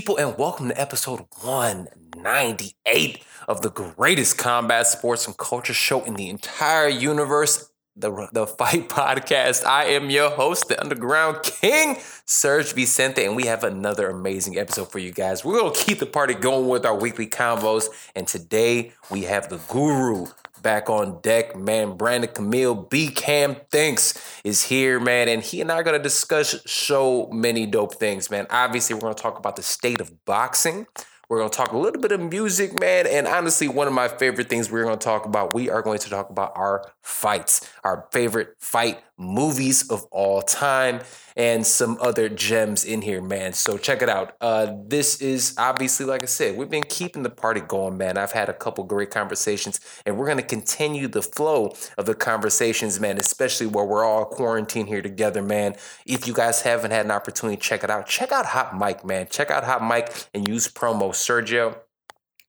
People, and welcome to episode 198 of the greatest combat sports and culture show in the entire universe, the, the Fight Podcast. I am your host, the Underground King, Serg Vicente, and we have another amazing episode for you guys. We're going to keep the party going with our weekly convos, and today we have the guru back on deck, man. Brandon Camille, B Cam Thinks is here, man. And he and I are going to discuss so many dope things, man. Obviously, we're going to talk about the state of boxing. We're going to talk a little bit of music, man. And honestly, one of my favorite things we're going to talk about, we are going to talk about our fights, our favorite fight movies of all time, and some other gems in here, man. So check it out. Uh, this is obviously, like I said, we've been keeping the party going, man. I've had a couple great conversations, and we're going to continue the flow of the conversations, man, especially where we're all quarantined here together, man. If you guys haven't had an opportunity, check it out. Check out Hot Mic, man. Check out Hot Mic and use promo Sergio.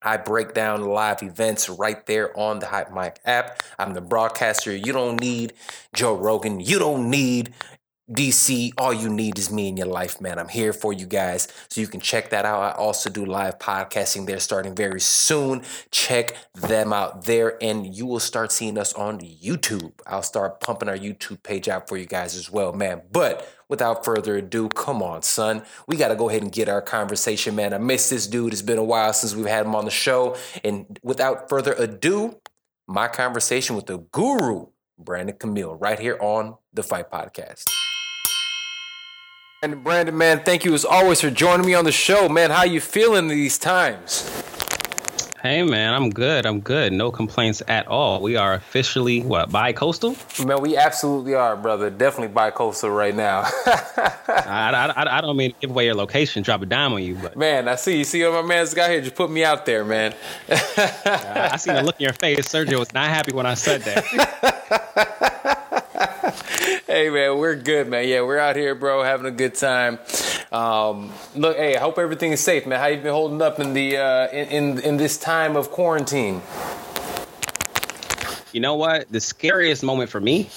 I break down live events right there on the Hype Mic app. I'm the broadcaster. You don't need Joe Rogan. You don't need DC, all you need is me in your life, man. I'm here for you guys. So you can check that out. I also do live podcasting there starting very soon. Check them out there, and you will start seeing us on YouTube. I'll start pumping our YouTube page out for you guys as well, man. But without further ado, come on, son. We got to go ahead and get our conversation, man. I miss this dude. It's been a while since we've had him on the show. And without further ado, my conversation with the guru, Brandon Camille, right here on the Fight Podcast. And Brandon, man, thank you as always for joining me on the show, man. How you feeling these times? Hey man, I'm good. I'm good. No complaints at all. We are officially what bi-coastal? Man, we absolutely are, brother. Definitely bi-coastal right now. I, I, I, don't mean to give away your location, drop a dime on you, but man, I see you. See what my man's got here. Just put me out there, man. uh, I seen the look in your face. Sergio was not happy when I said that. hey man, we're good, man. Yeah, we're out here, bro, having a good time. Um, look, hey, I hope everything is safe, man. How you been holding up in the uh, in, in in this time of quarantine? You know what? The scariest moment for me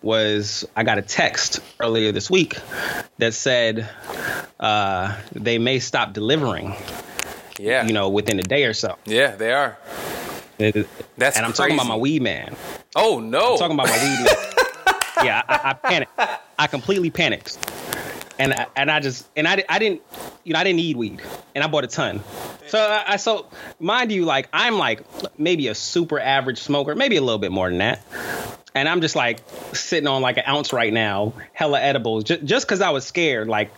was I got a text earlier this week that said uh, they may stop delivering. Yeah. You know, within a day or so. Yeah, they are. That's and I'm crazy. talking about my weed man. Oh no! I'm talking about my weed man. yeah, I, I panicked. I completely panicked, and I, and I just and I, I didn't you know I didn't need weed, and I bought a ton. So I, I so mind you, like I'm like maybe a super average smoker, maybe a little bit more than that, and I'm just like sitting on like an ounce right now, hella edibles, just just because I was scared. Like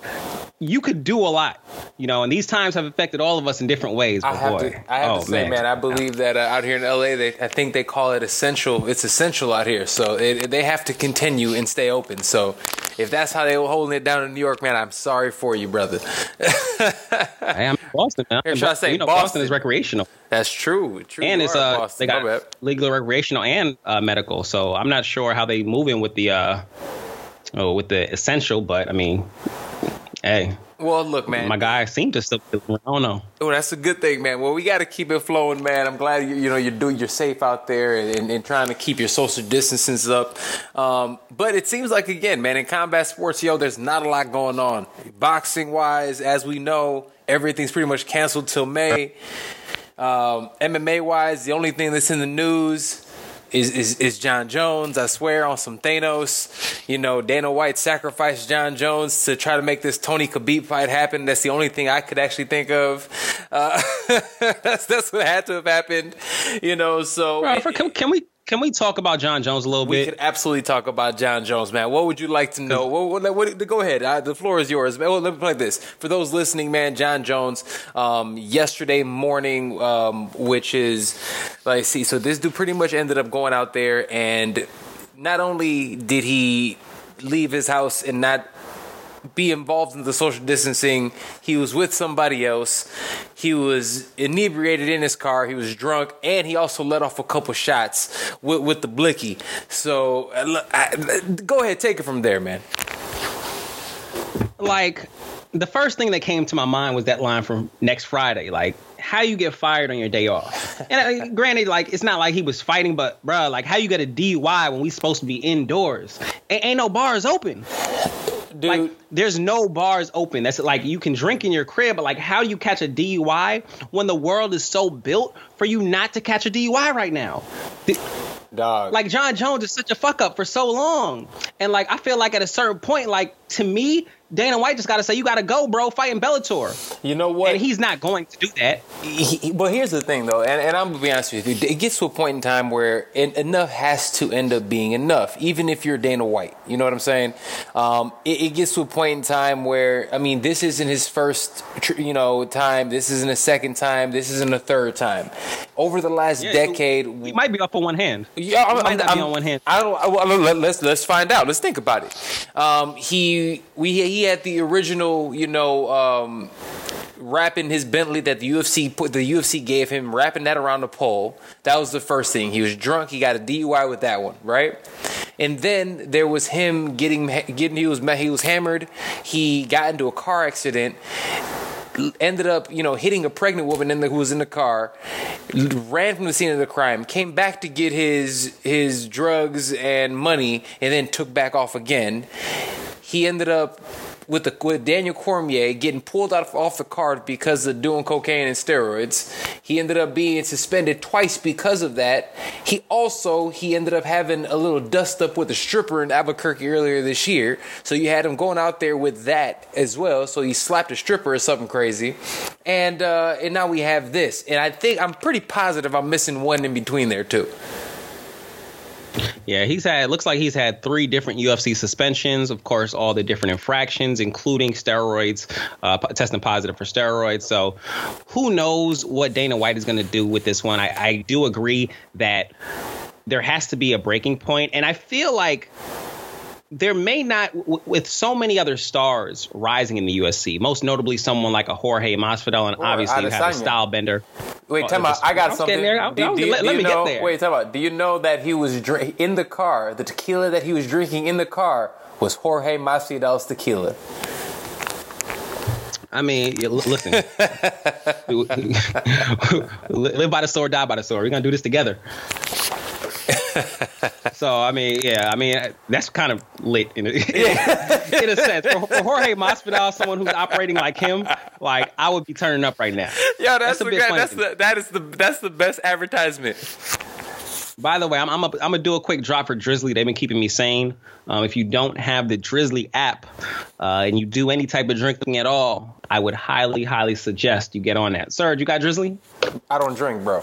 you could do a lot, you know, and these times have affected all of us in different ways. I have boy, to, I have oh, to say, man. man, I believe that uh, out here in LA, they, I think they call it essential. It's essential out here, so it, they have to continue and stay open. So if that's how they were holding it down in New York, man, I'm sorry for you, brother. I am Boston now. Here, should I say you know, Boston. Boston is recreational. That's true. true and it's uh, Boston. they got legal, recreational, and uh, medical. So I'm not sure how they move in with the uh, oh, with the essential, but I mean, hey. Well, look, man. My guy seemed to still. I don't know. Well, that's a good thing, man. Well, we got to keep it flowing, man. I'm glad you, you know you're doing you're safe out there and, and, and trying to keep your social distances up. Um, but it seems like again, man, in combat sports, yo, there's not a lot going on. Boxing wise, as we know, everything's pretty much canceled till May. Um, MMA wise, the only thing that's in the news is, is, is Jon Jones. I swear on some Thanos. You know, Dana White sacrificed Jon Jones to try to make this Tony Khabib fight happen. That's the only thing I could actually think of. Uh, that's that's what had to have happened. You know, so Bro, can, can we can we talk about Jon Jones a little we bit? We could absolutely talk about Jon Jones, man. What would you like to know? What, what, what, go ahead. I, the floor is yours. Well, let me play this. For those listening, man, Jon Jones, um, yesterday morning, um, which is, let's see, so this dude pretty much ended up going out there and not only did he leave his house and not be involved in the social distancing. He was with somebody else. He was inebriated in his car. He was drunk, and he also let off a couple shots with, with the blicky. So, uh, I, go ahead, take it from there, man. Like the first thing that came to my mind was that line from next Friday. Like, how you get fired on your day off? And uh, granted, like it's not like he was fighting, but bruh, like how you get a DUI when we supposed to be indoors? A- ain't no bars open dude. Like, there's no bars open. That's like you can drink in your crib, but like how do you catch a DUI when the world is so built for you not to catch a DUI right now? Dog. Like Jon Jones is such a fuck up for so long. And like I feel like at a certain point, like to me, Dana White just got to say, "You got to go, bro. Fighting Bellator." You know what? And he's not going to do that. He, here's the thing, though, and, and, I'm gonna be honest with you. It gets to a point in time where it, enough has to end up being enough, even if you're Dana White. You know what I'm saying? Um, it, it, gets to a point in time where, I mean, this isn't his first, you know, time. This isn't a second time. This isn't a third time. Over the last yeah, decade, he might be up on one hand. Yeah, I'm, might not I'm, be on one hand. I don't. I, well, let's let's find out. Let's think about it. Um, he we he had the original, you know. Um, wrapping his Bentley that the UFC put the UFC gave him, wrapping that around the pole. That was the first thing. He was drunk. He got a DUI with that one, right? And then there was him getting getting he was he was hammered. He got into a car accident ended up, you know, hitting a pregnant woman in the, who was in the car, ran from the scene of the crime, came back to get his his drugs and money, and then took back off again. He ended up with the with Daniel Cormier getting pulled out of, off the card because of doing cocaine and steroids. He ended up being suspended twice because of that. He also he ended up having a little dust up with a stripper in Albuquerque earlier this year. So you had him going out there with that as well. So he slapped a stripper or something crazy, and uh, and now we have this. And I think I'm pretty positive I'm missing one in between there too. Yeah, he's had looks like he's had three different UFC suspensions. Of course, all the different infractions, including steroids, uh, testing positive for steroids. So, who knows what Dana White is going to do with this one? I, I do agree that there has to be a breaking point, and I feel like there may not, w- with so many other stars rising in the UFC, most notably someone like a Jorge Masvidal, and or obviously you have a Stylebender. Wait, tell me, I got something. There. I'll, do, I'll, do, let, let me know, get there. Wait, tell me, do you know that he was drink, in the car? The tequila that he was drinking in the car was Jorge Masvidal's tequila. I mean, listen, live by the sword, die by the sword. We're gonna do this together. so I mean, yeah, I mean that's kind of lit in a, yeah. in a sense. For, for, Jorge Masvidal, someone who's operating like him, like I would be turning up right now. Yeah, that's, that's, the, that's the that is the that's the best advertisement. By the way, I'm I'm, a, I'm gonna do a quick drop for Drizly. They've been keeping me sane. Um, if you don't have the Drizly app uh, and you do any type of drinking at all, I would highly, highly suggest you get on that. Sir, you got Drizly? I don't drink, bro.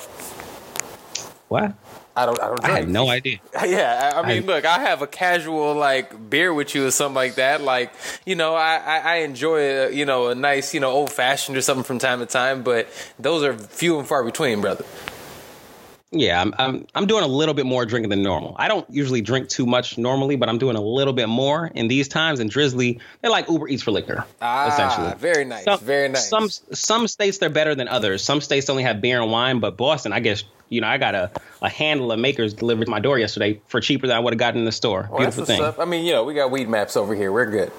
What? I don't. I don't. Drink. I have no idea. Yeah, I, I mean, I, look, I have a casual like beer with you or something like that. Like, you know, I I, enjoy a, you know a nice you know old fashioned or something from time to time, but those are few and far between, brother. Yeah, I'm, I'm I'm doing a little bit more drinking than normal. I don't usually drink too much normally, but I'm doing a little bit more in these times. And Drizly, they're like Uber Eats for liquor, ah, essentially. Very nice, some, very nice. Some some states they're better than others. Some states only have beer and wine, but Boston, I guess you know, I got a, a handle of makers delivered to my door yesterday for cheaper than I would have gotten in the store. Well, Beautiful thing. Stuff. I mean, you know, we got weed maps over here. We're good.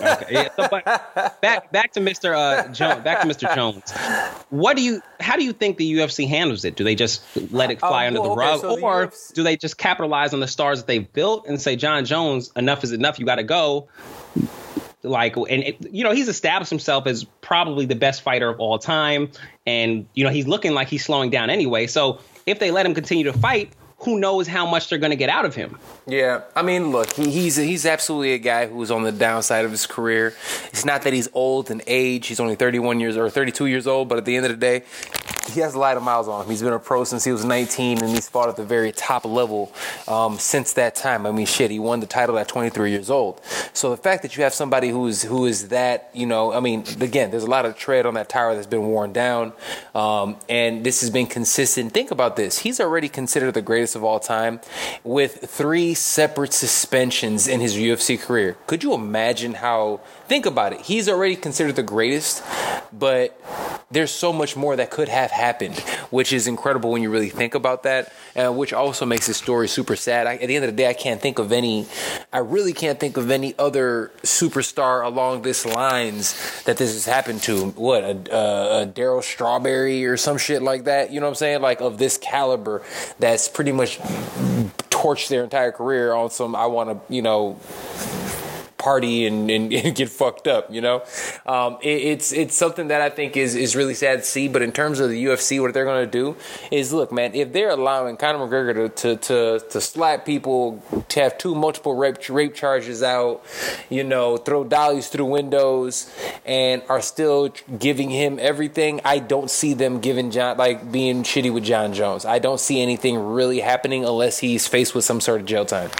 okay. Yeah, so, but back back to Mr. Uh, Jones. Back to Mr. Jones. What do you? How do you think the UFC handles it? Do they just let it fly uh, under well, the rug, so or the UFC... do they just capitalize on the stars that they've built and say, Jon Jones, enough is enough. You got to go like and it, you know he's established himself as probably the best fighter of all time. And you know he's looking like he's slowing down anyway. So if they let him continue to fight who knows how much they're going to get out of him. Yeah, I mean, look, he, he's he's absolutely a guy who's on the downside of his career. It's not that he's old in age; he's only 31 years or 32 years old. But at the end of the day, he has a lot of miles on him. He's been a pro since he was 19, and he's fought at the very top level um, since that time. I mean, shit, he won the title at 23 years old. So the fact that you have somebody who is who is that, you know, I mean, again, there's a lot of tread on that tire that's been worn down, um, and this has been consistent. Think about this: he's already considered the greatest of all time with three separate suspensions in his UFC career. Could you imagine how? Think about it. He's already considered the greatest, but there's so much more that could have happened, which is incredible when you really think about that, uh, which also makes his story super sad. I, at the end of the day, I can't think of any, I really can't think of any other superstar along this lines that this has happened to. What, a, a, a Darryl Strawberry or some shit like that? You know what I'm saying? Like of this caliber that's pretty much torched their entire career on some, I want to, you know, party and, and, and get fucked up. You know, um, it, it's it's something that I think is is really sad to see. But in terms of the UFC, what they're going to do is look, man, if they're allowing Conor McGregor to to to, to slap people, to have two multiple rape rape charges out, you know, throw dollies through windows, and are still giving him everything, I don't see them giving Jon like being shitty with Jon Jones. I don't see anything really happening unless he's faced with some sort of jail time.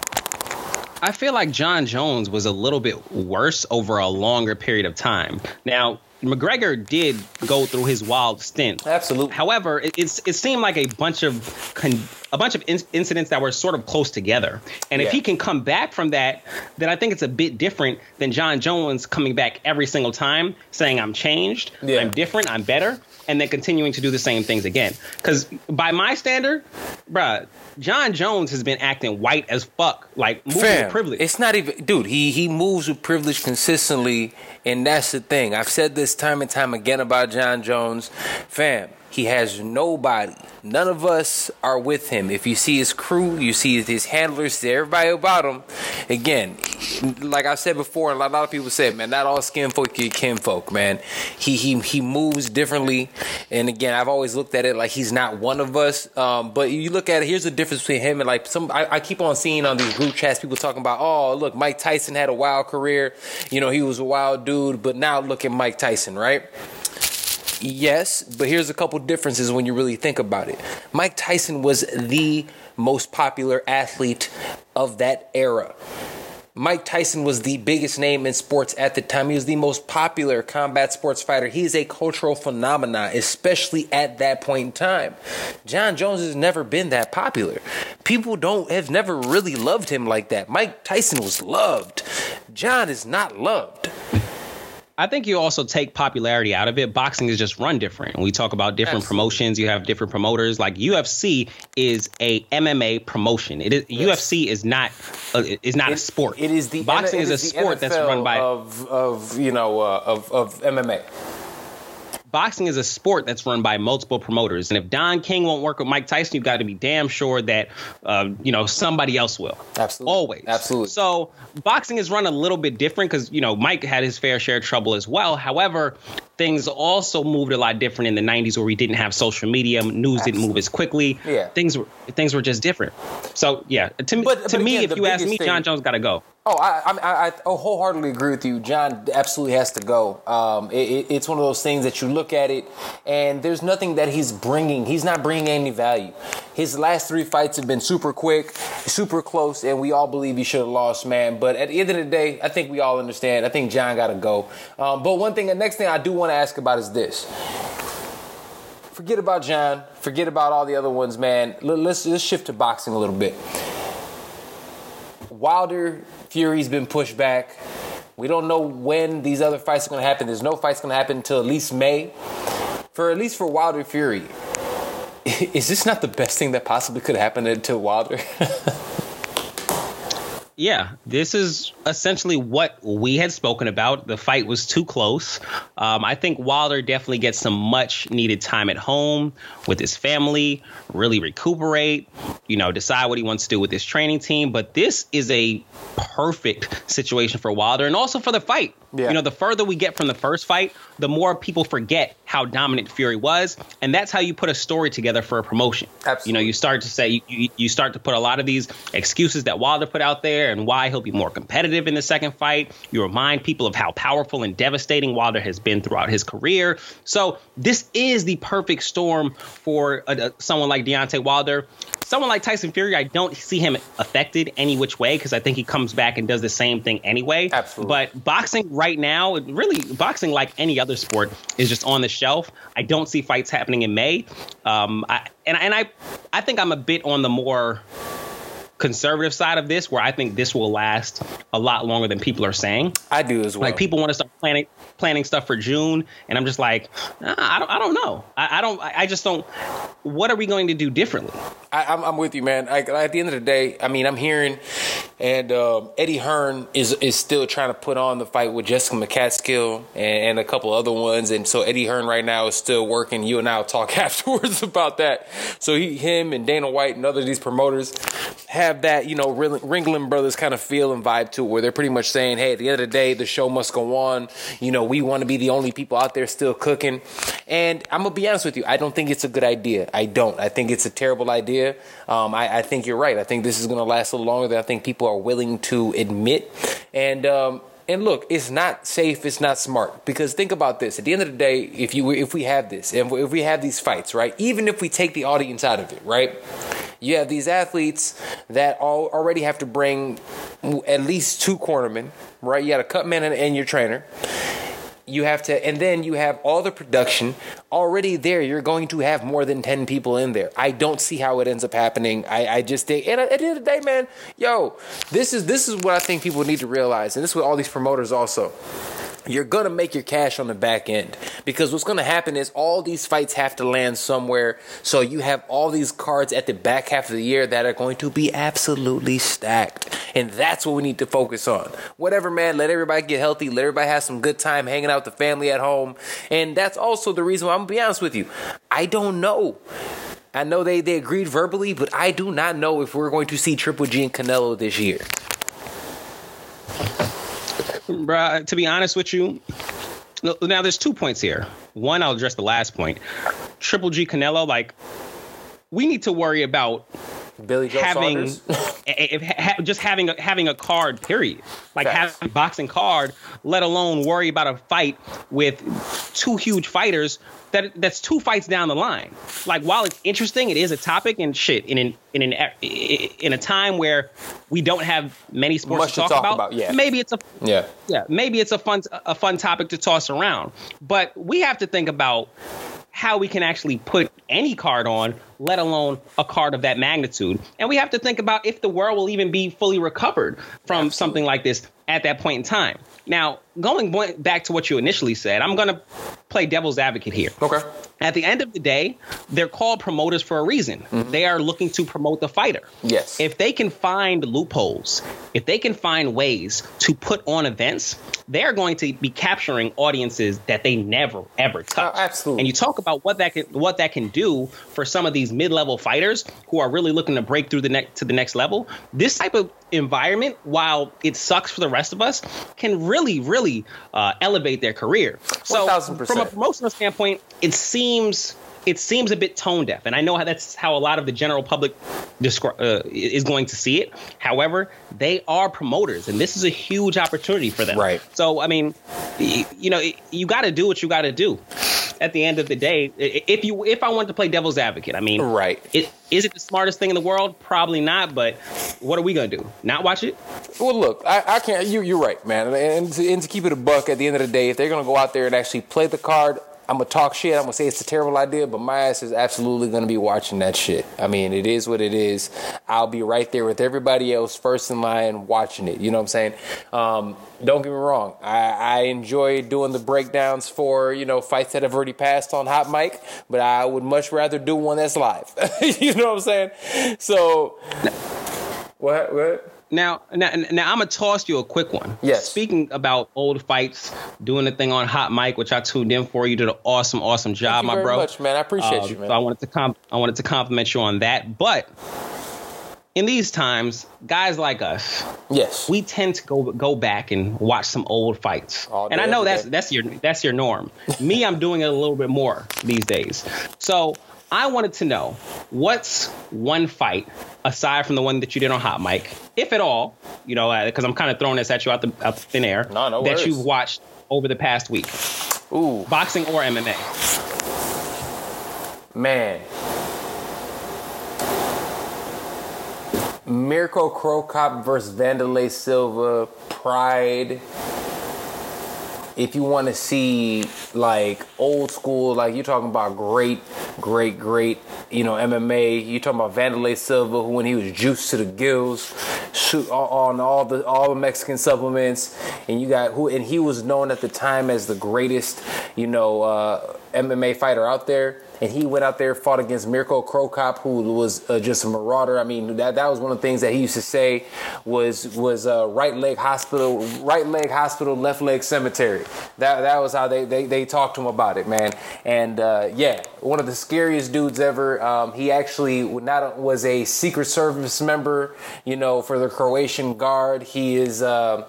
I feel like Jon Jones was a little bit worse over a longer period of time. Now, McGregor did go through his wild stint. Absolutely. However, it, it's it seemed like a bunch of con- a bunch of in- incidents that were sort of close together. And yeah. if he can come back from that, then I think it's a bit different than Jon Jones coming back every single time saying I'm changed, yeah. I'm different, I'm better, and then continuing to do the same things again. Because by my standard, bruh, Jon Jones has been acting white as fuck, like moving Fam, with privilege. It's not even, dude. He he moves with privilege consistently, and that's the thing. I've said this time and time again about Jon Jones, fam. He has nobody. None of us are with him. If you see his crew, you see his handlers, everybody about him. Again, like I said before, and a lot of people said, man, not all skin folk get kinfolk, man. He he he moves differently. And again, I've always looked at it like he's not one of us. Um, but you look at it, here's the difference between him and like some. I, I keep on seeing on these group chats people talking about, oh, look, Mike Tyson had a wild career. You know, he was a wild dude, but now look at Mike Tyson, right? Yes, but here's a couple differences when you really think about it. Mike Tyson was the most popular athlete of that era. Mike Tyson was the biggest name in sports at the time. He was the most popular combat sports fighter. He is a cultural phenomenon, especially at that point in time. Jon Jones has never been that popular. People don't have never really loved him like that. Mike Tyson was loved. Jon is not loved. I think you also take popularity out of it. Boxing is just run different. We talk about different Absolutely. promotions. You have different promoters. Like UFC is a MMA promotion. It is yes. UFC is not a, is not it, a sport. It is the boxing is, is a sport that's run by of of you know uh, of of MMA boxing is a sport that's run by multiple promoters, and if Don King won't work with Mike Tyson, you've got to be damn sure that uh, you know somebody else will. Absolutely, always, absolutely. So boxing is run a little bit different because you know Mike had his fair share of trouble as well. However, things also moved a lot different in the 90s where we didn't have social media news Absolutely. didn't move as quickly yeah things were things were just different so yeah to, but, to but me again, if you ask me thing, jon jones got to go Oh, I, I, I, wholeheartedly agree with you. Jon absolutely has to go. Um, it, it's one of those things that you look at it, and there's nothing that he's bringing. He's not bringing any value. His last three fights have been super quick, super close, and we all believe he should have lost, man. But at the end of the day, I think we all understand. I think Jon got to go. Um, but one thing, the next thing I do want to ask about is this forget about Jon, Forget about all the other ones, man. Let's let's shift to boxing a little bit. Wilder Fury's been pushed back. We don't know when these other fights are going to happen. There's no fights going to happen until at least May. For at least for Wilder Fury, is this not the best thing that possibly could happen to Wilder? yeah, this is essentially what we had spoken about. The fight was too close. Um, I think Wilder definitely gets some much needed time at home with his family, really recuperate, you know, decide what he wants to do with his training team. But this is a perfect situation for Wilder and also for the fight. Yeah. You know, the further we get from the first fight, the more people forget how dominant Fury was, and that's how you put a story together for a promotion. Absolutely. You know, you start to say you, you start to put a lot of these excuses that Wilder put out there and why he'll be more competitive in the second fight. You remind people of how powerful and devastating Wilder has been throughout his career. So this is the perfect storm for a, a, someone like Deontay Wilder someone like Tyson Fury, I don't see him affected any which way because I think he comes back and does the same thing anyway. Absolutely. But boxing right now, really, boxing like any other sport is just on the shelf. I don't see fights happening in May. Um, I, and and I I think I'm a bit on the more conservative side of this where I think this will last a lot longer than people are saying. I do as well. Like people want to start planning planning stuff for June, and I'm just like, I don't I don't know. I, I, don't I just don't. What are we going to do differently? I, am I'm, I'm with you, man. I, at the end of the day, I mean, I'm hearing And um, Eddie Hearn is is still trying to put on the fight with Jessica McCaskill and, and, a couple other ones. And so Eddie Hearn right now is still working. You and I will talk afterwards about that. So he, him, and Dana White and other of these promoters have that you know Ringling Brothers kind of feel and vibe to it, where they're pretty much saying, "Hey, at the end of the day, the show must go on. You know, we want to be the only people out there still cooking." And I'm gonna be honest with you, I don't think it's a good idea. I don't. I think it's a terrible idea. Um, I, I think you're right. I think this is gonna last a little longer than I think people are willing to admit. And um, and look, it's not safe. It's not smart because think about this. At the end of the day, if you if we have this, and if we have these fights, right? Even if we take the audience out of it, right? You have these athletes that all already have to bring at least two cornermen, right? You got a cut man and, and your trainer. You have to and then you have all the production. Already there you're going to have more than 10 people in there. I don't see how it ends up happening. I, I just think and at the end of the day man yo this is this is what i think people need to realize. And this is what all these promoters also you're to make your cash on the back end because what's to happen is all these fights have to land somewhere. So you have all these cards at the back half of the year that are going to be absolutely stacked. And that's what we need to focus on. Whatever, man, let everybody get healthy. Let everybody have some good time hanging out with the family at home. And that's also the reason why I'm to be honest with you. I don't know. I know they, they agreed verbally, but I do not know if we're going to see Triple G and Canelo this year. Bruh, to be honest with you, now there's two points here. One, I'll address the last point. Triple G Canelo, like, we need to worry about Billy Joe having if, ha, just having a, having a card. Period. Like Facts. having a boxing card, let alone worry about a fight with two huge fighters. That that's two fights down the line. Like while it's interesting, it is a topic and shit in an in an in a time where we don't have many sports Much to talk, to talk about, about. Yeah, maybe it's a yeah yeah maybe it's a fun a fun topic to toss around. But we have to think about how we can actually put any card on, let alone a card of that magnitude. And we have to think about if the world will even be fully recovered from Absolutely. something like this at that point in time. Now, going back to what you initially said, I'm going to play devil's advocate here. Okay. At the end of the day, they're called promoters for a reason. Mm-hmm. They are looking to promote the fighter. Yes. If they can find loopholes, if they can find ways to put on events, they're going to be capturing audiences that they never ever touch. Uh, absolutely. And you talk about what that can what that can do for some of these mid-level fighters who are really looking to break through the next to the next level. This type of environment, while it sucks for the rest of us, can really, really uh, elevate their career. So, 1000%. from a promotional standpoint, it seems it seems a bit tone deaf, and I know how that's how a lot of the general public descri- uh, is going to see it. However, they are promoters, and this is a huge opportunity for them. Right. So, I mean, you know, you got to do what you got to do. At the end of the day, if you if I wanted to play devil's advocate, I mean, right? It, is it the smartest thing in the world? Probably not. But what are we gonna do? Not watch it? Well, look, I, I can't. You, you're right, man. And to, and to keep it a buck, at the end of the day, if they're gonna go out there and actually play the card, I'm gonna talk shit. I'm gonna say it's a terrible idea, but my ass is absolutely gonna be watching that shit. I mean, it is what it is. I'll be right there with everybody else, first in line, watching it. You know what I'm saying? Um, don't get me wrong. I, I, enjoy doing the breakdowns for you know fights that have already passed on Hot Mic, but I would much rather do one that's live. you know what I'm saying? So, what? What? Now, now, now, I'm gonna toss you a quick one. Yes. Speaking about old fights, doing the thing on Hot Mic, which I tuned in for. You did an awesome, awesome job, my bro. Much, man. I appreciate uh, you, man. So I wanted to comp- I wanted to compliment you on that. But in these times, guys like us, yes, we tend to go go back and watch some old fights. All and I know that's day. that's your that's your norm. Me, I'm doing it a little bit more these days. So I wanted to know what's one fight aside from the one that you did on Hot Mic, if at all, you know, because uh, I'm kind of throwing this at you out the, out the thin air, no, no that you've watched over the past week. Ooh, boxing or MMA. Man, Mirko Cop versus Wanderlei Silva, Pride if you want to see like old school, like you're talking about great, great, great, you know, MMA. You're talking about Wanderlei Silva, who when he was juiced to the gills, shoot on all the all the Mexican supplements, and you got who, and he was known at the time as the greatest, you know, uh, MMA fighter out there. And he went out there fought against Mirko Cro Cop, who was uh, just a marauder. I mean, that that was one of the things that he used to say was was uh, right leg hospital, right leg hospital, left leg cemetery. That that was how they they, they talked to him about it, man. And uh, yeah, one of the scariest dudes ever. Um, he actually not was a Secret Service member, you know, for the Croatian Guard. He is uh,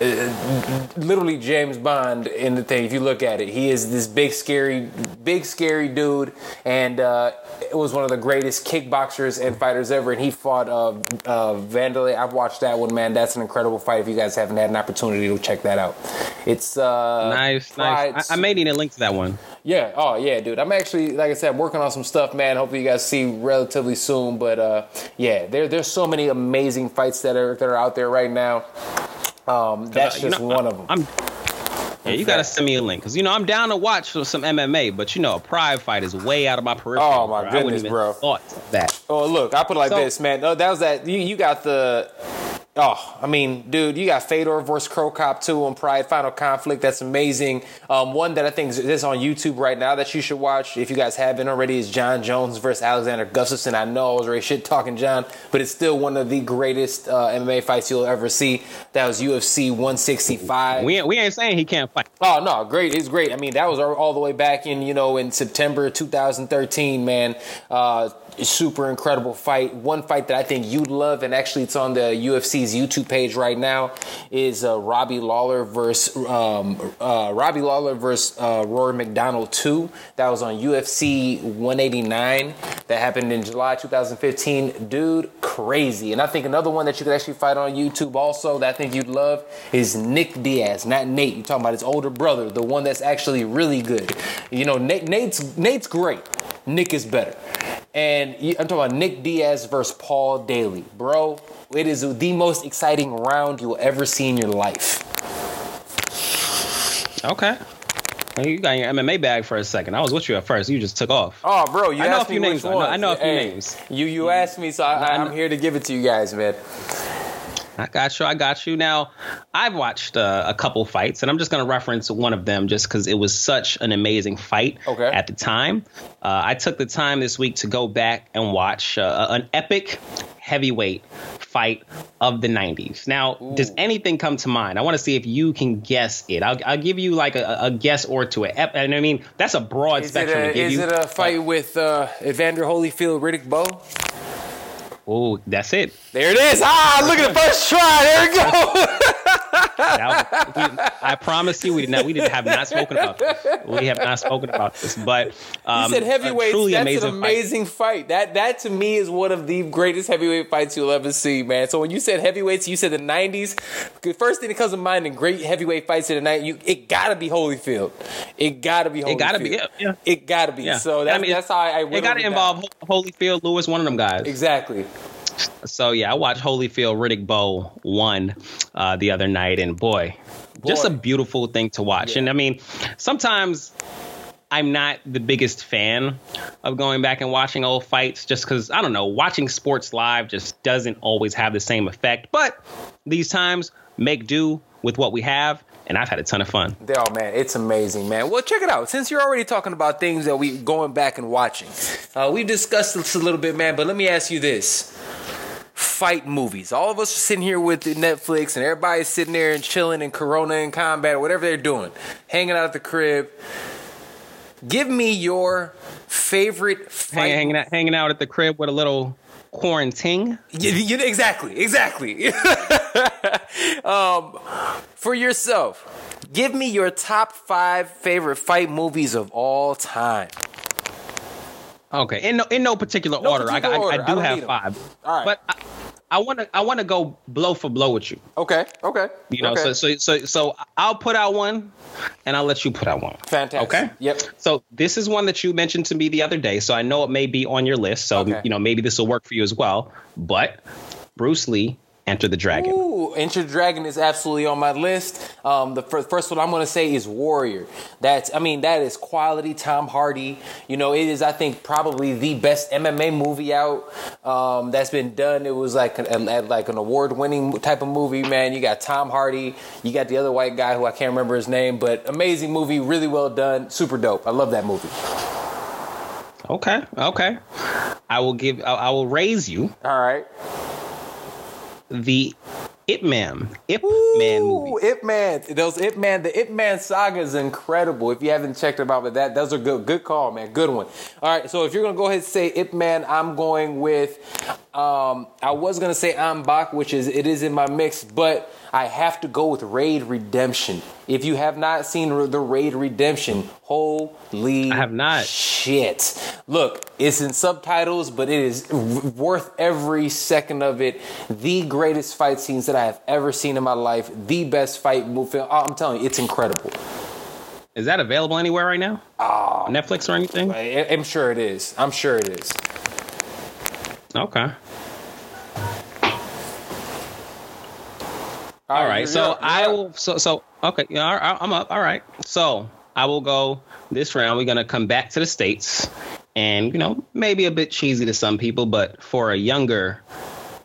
uh, literally James Bond in the thing. If you look at it, he is this big scary, big scary dude, and uh, it was one of the greatest kickboxers and fighters ever. And he fought uh, uh, Vanderlei. I've watched that one, man. That's an incredible fight. If you guys haven't had an opportunity to check that out, it's uh, nice, nice. I, I may need a link to that one. Yeah. Oh, yeah, dude. I'm actually, like I said, I'm working on some stuff, man. Hopefully, you guys see relatively soon. But uh, yeah, there, there's so many amazing fights that are that are out there right now. Um, that's just know, one of them. I'm, yeah, you gotta send me a link because you know I'm down to watch some MMA, but you know a pride fight is way out of my peripheral. Oh my bro. goodness, bro! Thought that. Oh look, I put it like so, this, man. Oh, that was that. You you got the Oh, I mean, dude, you got Fedor versus Cro Cop 2 on Pride Final Conflict. That's amazing. Um, one that I think is on YouTube right now that you should watch if you guys haven't already is Jon Jones versus Alexander Gustafsson. I know I was already shit talking Jon, but it's still one of the greatest uh, MMA fights you'll ever see. That was UFC 165. We ain't, we ain't saying he can't fight. Oh no, great! It's great. I mean, that was all the way back in you know in September 2013, man. Uh, super incredible fight. One fight that I think you'd love, and actually it's on the UFC's YouTube page right now, is uh, Robbie Lawler versus um, uh, Robbie Lawler versus uh, Rory MacDonald 2. That was on UFC 189. That happened in July 2015. Dude, crazy. And I think another one that you could actually fight on YouTube also that I think you'd love is Nick Diaz, not Nate. You're talking about his older brother, the one that's actually really good. You know, Nate, Nate's Nate's great. Nick is better. And I'm talking about Nick Diaz versus Paul Daley. Bro, it is the most exciting round you'll ever see in your life. Okay. You got your MMA bag for a second. I was with you at first. You just took off. Oh, bro, you I know a few names. I know, I know, a few hey, names. You you asked me, so I, am here to give it to you guys, man. I got you. I got you. Now, I've watched uh, a couple fights, and I'm just going to reference one of them just because it was such an amazing fight okay. at the time. Uh, I took the time this week to go back and watch uh, an epic heavyweight fight of the 90s. Now, Ooh. does anything come to mind? I want to see if you can guess it. I'll, I'll give you like a, a, guess or two. And I mean, that's a broad is spectrum a, to give is you. Is it a fight with uh, Evander Holyfield, Riddick Bowe? Oh, that's it. There it is. Ah, look at the first try. There we go. That, we, I promise you, we did not. We did have not spoken about this. We have not spoken about this. But um, you said heavyweight. That's amazing an amazing fight. fight. That that to me is one of the greatest heavyweight fights you'll ever see, man. So when you said heavyweights, you said the '90s. The first thing that comes to mind in great heavyweight fights of the night, you it gotta be Holyfield. It gotta be. Holyfield. It gotta be. Yeah, yeah. It gotta be. Yeah. So that's, I mean, that's how I. I it gotta involve down. Holyfield, Lewis, one of them guys. Exactly. So yeah, I watched Holyfield Riddick Bowe one uh, the other night, and boy, boy, just a beautiful thing to watch. Yeah. And I mean, sometimes I'm not the biggest fan of going back and watching old fights just because I don't know, watching sports live just doesn't always have the same effect. But these times make do with what we have. And I've had a ton of fun. Oh man, it's amazing, man. Well, check it out. Since you're already talking about things that we going back and watching, uh, we've discussed this a little bit, man. But let me ask you this: fight movies. All of us are sitting here with Netflix, and everybody's sitting there and chilling and Corona and combat or whatever they're doing, hanging out at the crib. Give me your favorite fight. hanging out, hanging out at the crib with a little quarantine. Yeah, yeah, exactly, exactly. um, for yourself, give me your top five favorite fight movies of all time. Okay, in no in no particular no order. Particular I. I, I, do I have five. All right, but I want to I want to go blow for blow with you. Okay, okay. You know, okay. so so so so I'll put out one, and I'll let you put out one. Fantastic. Okay. Yep. So this is one that you mentioned to me the other day. So I know it may be on your list. So okay. you know maybe this will work for you as well. But Bruce Lee Enter the Dragon. Ooh, Enter the Dragon is absolutely on my list. Um, the first, first one I'm going to say is Warrior. That's, I mean, that is quality Tom Hardy. You know, it is, I think, probably the best MMA movie out um, that's been done. It was like an, like an award-winning type of movie, man. You got Tom Hardy. You got the other white guy who I can't remember his name, but amazing movie, really well done, super dope. I love that movie. Okay, okay. I will give. I, I will raise you All right. The Ip Man, Ip Man movie. Ip Man. Those Ip Man, the Ip Man saga is incredible. If you haven't checked them out, but that those are good. Good call, man. Good one. All right. So if you're gonna go ahead and say Ip Man, I'm going with. Um, I was gonna say Ong-Bak, which is it is in my mix, but I have to go with Raid Redemption. If you have not seen the Raid Redemption, holy I have not. shit. Look, it's in subtitles, but it is worth every second of it. The greatest fight scenes that I have ever seen in my life. The best fight movie. I'm telling you, it's incredible. Is that available anywhere right now? Ah. Netflix or anything? I, I'm sure it is. I'm sure it is. Okay. All right. you're So up, I up. will. So so okay. Yeah, all right, I'm up. All right. So I will go this round. We're gonna come back to the states, and you know maybe a bit cheesy to some people, but for a younger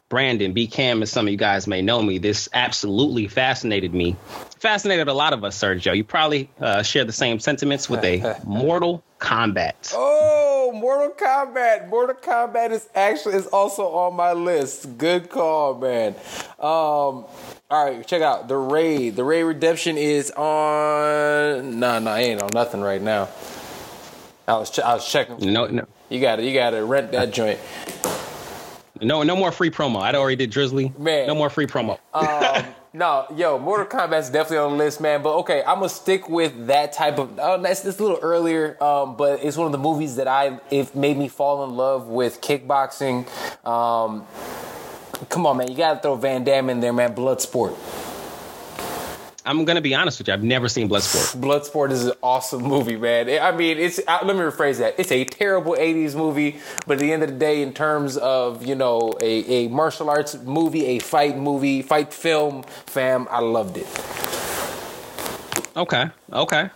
Brandon B Cam, as some of you guys may know me, this absolutely fascinated me. Fascinated a lot of us, Sergio. You probably uh, share the same sentiments with a Mortal Kombat. Oh, Mortal Kombat. Mortal Kombat is actually is also on my list. Good call, man. Um, all right, check out the raid. The raid redemption is on. No, no, ain't on nothing right now. I was ch- I was checking. No, no, You got it. You got to rent that joint. no, no more free promo. I already did Drizly. Man. no more free promo. Um, no, yo, Mortal Kombat's definitely on the list, man. But okay, I'm gonna stick with that type of. Oh, that's a little earlier, um, but it's one of the movies that I it made me fall in love with kickboxing. Um, come on, man, you gotta throw Van Damme in there, man. Bloodsport. I'm gonna be honest with you. I've never seen Bloodsport. Bloodsport is an awesome movie, man. I mean, it's let me rephrase that. It's a terrible '80s movie, but at the end of the day, in terms of you know a, a martial arts movie, a fight movie, fight film, fam, I loved it. Okay, okay.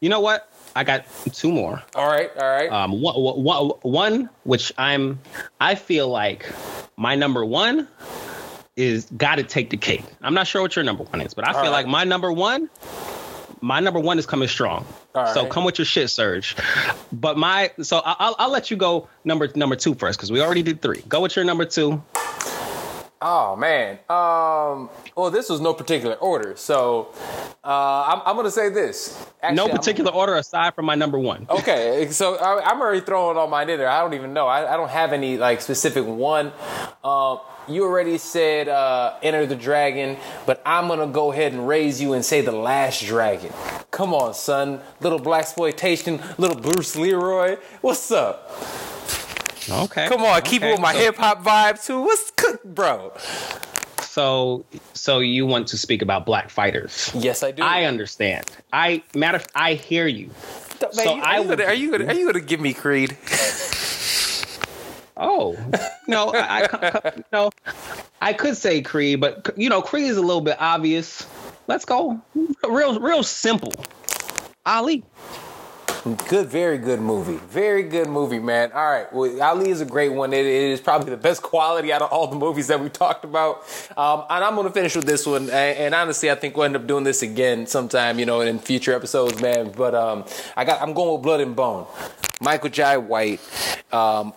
You know what? I got two more. All right, all right. Um, one, one, one which I'm, I feel like my number one is got to take the cake. I'm not sure what your number one is, but I feel right. like my number one, my number one is coming strong. All So right. come with your shit, Serg. But my, so I- I'll, I'll let you go number number two first because we already did three. Go with your number two. Oh man. Um. Well, this was no particular order, so uh, I'm, I'm gonna say this. Actually, No I'm- particular order aside from my number one. Okay, so I, I'm already throwing all mine in there. I don't even know. I, I don't have any like specific one. Um, you already said uh, Enter the Dragon, but I'm gonna go ahead and raise you and say The Last Dragon. Come on, son. Little black exploitation, little Bruce Leroy. What's up? Okay. Come on, keep it with my So- hip hop vibe too. What's cook, bro? So, so you want to speak about black fighters? Yes, I do. I understand. I matter. I hear you. Man, so you- I are you would- gonna, are you gonna are you gonna give me Creed? Oh no, I, I no, I could say Creed, but you know Creed is a little bit obvious. Let's go, real, real simple. Ali. Good, very good movie. Very good movie, man. All right. Well, Ali is a great one. It, it is probably the best quality out of all the movies that we talked about. Um, and I'm to finish with this one. And, and honestly, I think we'll end up doing this again sometime, you know, in future episodes, man. But um, I got, I'm going with Blood and Bone. Michael Jai White. Um,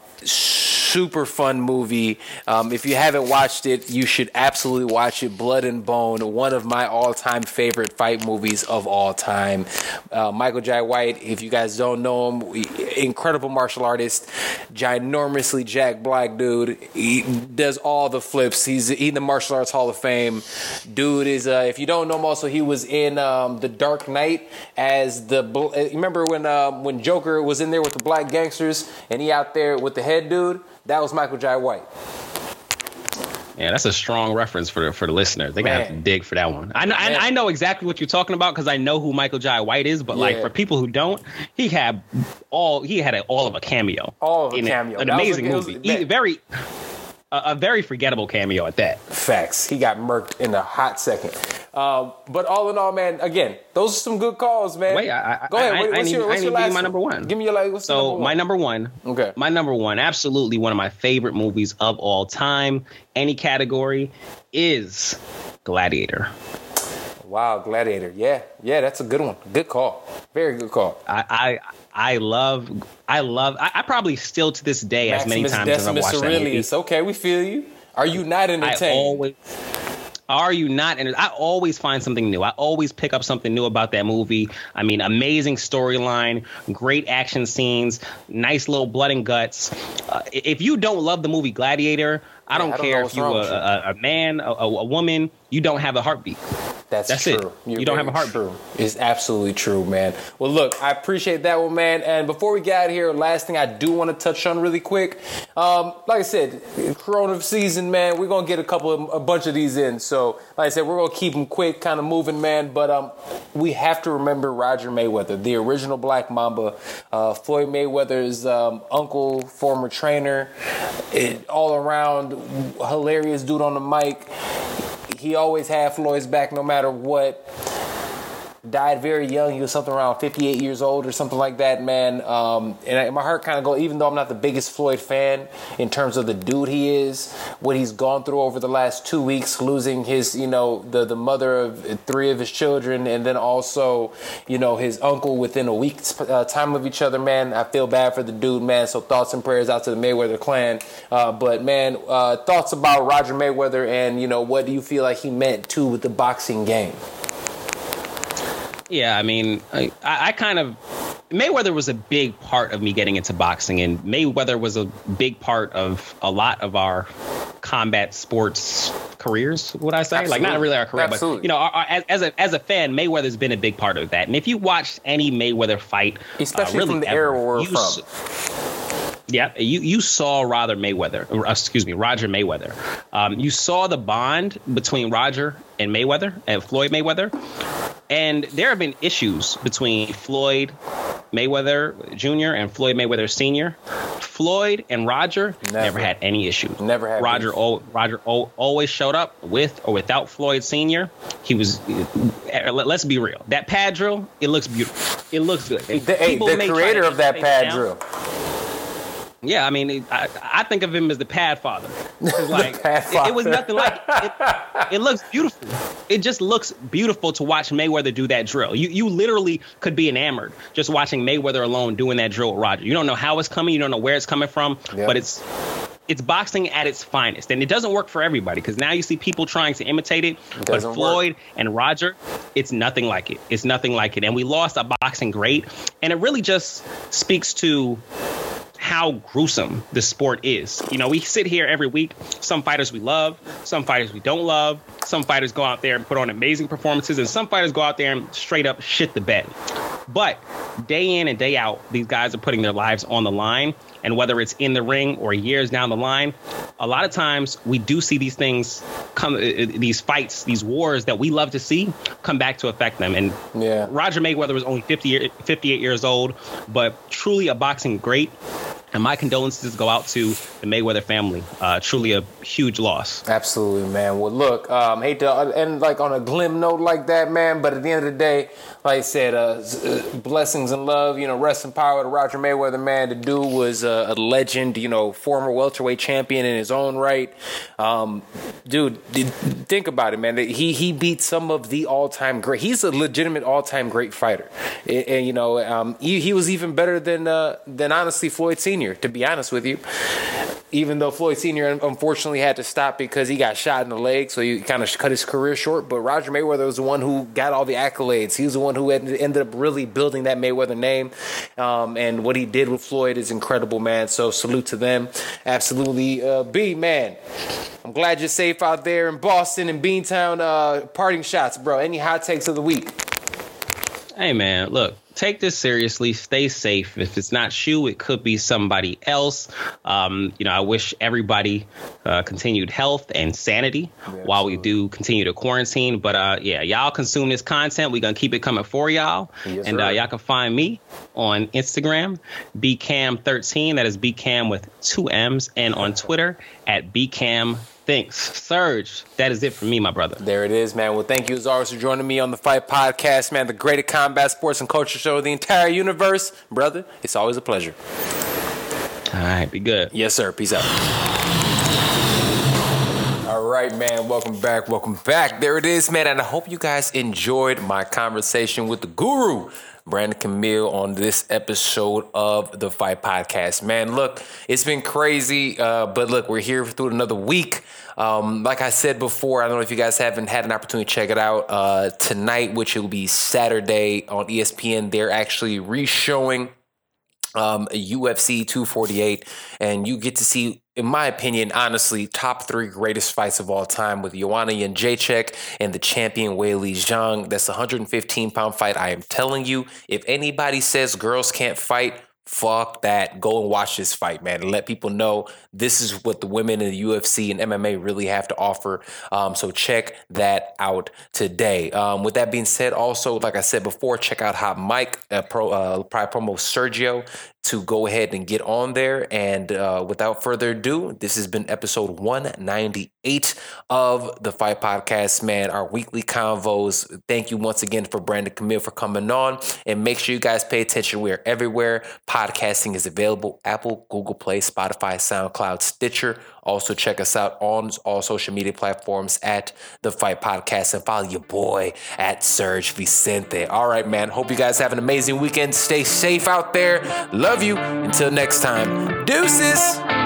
super fun movie. Um, if you haven't watched it, you should absolutely watch it. Blood and Bone, one of my all-time favorite fight movies of all time. Uh, Michael Jai White, if you guys don't know him, incredible martial artist, ginormously Jack Black dude. He does all the flips. He's in the martial arts Hall of Fame. Dude is, uh, if you don't know him, also he was in um, The Dark Knight as the. uh, Remember when um, when Joker was in there with the black gangsters and he out there with the head dude? That was Michael Jai White. Yeah, that's a strong reference for the for the listeners. They gotta have to dig for that one. I know, I, I know exactly what you're talking about because I know who Michael Jai White is. But like for people who don't, he had all he had a, all of a cameo. All of a cameo. An That amazing was- movie. He- very a, a very forgettable cameo at that. Facts. He got murked in a hot second. Um, but all in all, man, again, those are some good calls, man. Wait, I- I- go ahead. I- What- I what's need- your, I what's need your to give you last my number one. Give me your like. What's So my number number one, Okay. my number one, absolutely one of my favorite movies of all time, any category, is Gladiator. Wow, Gladiator. Yeah, yeah, that's a good one. Good call. Very good call. I, I I love, I love, I, I probably still to this day, Maximus as many times Decimus as I've watched Aurelius. that movie. Okay, we feel you. Are you not entertained? I always, are you not? And I always find something new. I always pick up something new about that movie. I mean, amazing storyline, great action scenes, nice little blood and guts. Uh, if you don't love the movie Gladiator, I don't, I don't care if you're a, a, a, man, a, a woman, you don't have a heartbeat. That's, That's true. It. you don't have a heart. True. It's absolutely true, man. Well, look, I appreciate that one, man. And before we get out of here, last thing I do want to touch on really quick. Um, like I said, Corona season, man. We're gonna get a couple of a bunch of these in. So, like I said, we're gonna keep them quick, kind of moving, man. But um, we have to remember Roger Mayweather, the original Black Mamba, uh, Floyd Mayweather's um, uncle, former trainer, it, all around hilarious dude on the mic he always had Floyd's back no matter what died very young. He was something around 58 years old or something like that, man. Um, and my heart kind of go, even though I'm not the biggest Floyd fan in terms of the dude he is, what he's gone through over the last two weeks, losing his, you know, the, the mother of three of his children, and then also, you know, his uncle within a week's uh, time of each other, man. I feel bad for the dude, man. So thoughts and prayers out to the Mayweather clan. Uh, but, man, uh, thoughts about Roger Mayweather and, you know, what do you feel like he meant to with the boxing game? Yeah, I mean, I, I kind of Mayweather was a big part of me getting into boxing, and Mayweather was a big part of a lot of our combat sports careers. Would I say? Absolutely. Like not really our career, Absolutely. but you know, our, our, as, as, a as a fan, Mayweather's been a big part of that. And if you watched any Mayweather fight, especially uh, really from the ever, era we're from. Yeah, you you saw rather Mayweather, or, uh, excuse me, Roger Mayweather. Um, you saw the bond between Roger and Mayweather and Floyd Mayweather. And there have been issues between Floyd Mayweather Jr. and Floyd Mayweather Sr. Floyd and Roger never, never had any issues. Never had. Roger o- Roger always showed up with or without Floyd Sr. He was. Uh, let's be real. That pad drill, it looks beautiful. It looks good. The, hey, the creator of that pad drill yeah, I mean, I, I think of him as the pad father. Like pad father. It, it, was nothing like it, it. looks beautiful. It just looks beautiful to watch Mayweather do that drill. You you literally could be enamored just watching Mayweather alone doing that drill with Roger. You don't know how it's coming, you don't know where it's coming from, yep. but it's it's boxing at its finest. And it doesn't work for everybody because now you see people trying to imitate it. it but Floyd work. and Roger, it's nothing like it. It's nothing like it. And we lost a boxing great. And it really just speaks to how gruesome the sport is. You know, we sit here every week. Some fighters we love, some fighters we don't love. Some fighters go out there and put on amazing performances, and some fighters go out there and straight up shit the bed. But day in and day out, these guys are putting their lives on the line. And whether it's in the ring or years down the line, a lot of times we do see these things come, uh, uh, these fights, these wars that we love to see come back to affect them. And yeah. Roger Mayweather was only 50, 58 years old, but truly a boxing great. And my condolences go out to the Mayweather family. Uh, truly a huge loss. Absolutely, man. Well, look, um, hate to end like on a glim note like that, man. But at the end of the day, like I said, uh, uh, blessings and love. You know, rest in power to Roger Mayweather, man. The dude was a, a legend. You know, former welterweight champion in his own right. Um, dude, think about it, man. He he beat some of the all time great. He's a legitimate all time great fighter, and, and you know, um, he, he was even better than uh, than honestly Floyd Senior. To be honest with you, even though Floyd Senior unfortunately had to stop because he got shot in the leg, so he kind of cut his career short. But Roger Mayweather was the one who got all the accolades. He was the one who ended up really building that Mayweather name. Um, and what he did with Floyd is incredible, man. So salute to them. Absolutely. Uh, B, man. I'm glad you're safe out there in Boston and Beantown. Uh, parting shots, bro. Any hot takes of the week? Hey, man. Look, take this seriously. Stay safe. If it's not you, it could be somebody else. Um, you know, I wish everybody uh, continued health and sanity yeah, while we do continue to quarantine. But uh, yeah, y'all consume this content. We're gonna keep it coming for y'all, yes, and uh, y'all can find me on Instagram, bcam13. That is bcam with two M's, and on Twitter at bcam Thanks. Serg, that is it for me, my brother. There it is, man. Well, thank you as always for joining me on the Fight Podcast, man. The greatest combat sports and culture show of the entire universe. Brother, it's always a pleasure. All right, be good. Yes, sir. Peace out. All right, man. Welcome back. Welcome back. There it is, man. And I hope you guys enjoyed my conversation with the guru Brandon Camille on this episode of the Fight Podcast. Man, look, it's been crazy, uh, but look, we're here through another week. Um, like I said before, I don't know if you guys haven't had an opportunity to check it out uh, tonight, which will be Saturday on ESPN. They're actually re-showing um, UFC 248, and you get to see, in my opinion, honestly, top three greatest fights of all time with Joanna Jędrzejczyk and the champion Weili Zhang. That's a 115 pound fight. I am telling you, if anybody says girls can't fight, fuck that. Go and watch this fight, man, and let people know this is what the women in the UFC and MMA really have to offer. Um, so check that out today. Um, with that being said, also, like I said before, check out Hot Mike, uh, pro, uh, promo Sergio to go ahead and get on there. And uh, without further ado, this has been episode 198 of the Fight Podcast, man. Our weekly convos. Thank you once again for Brandon Camille for coming on. And make sure you guys pay attention. We are everywhere. Podcasting is available Apple, Google Play, Spotify, SoundCloud, Stitcher. Also, check us out on all social media platforms at the Fight Podcast and follow your boy at Serg Vicente. All right, man. Hope you guys have an amazing weekend. Stay safe out there. Love you. Until next time, deuces.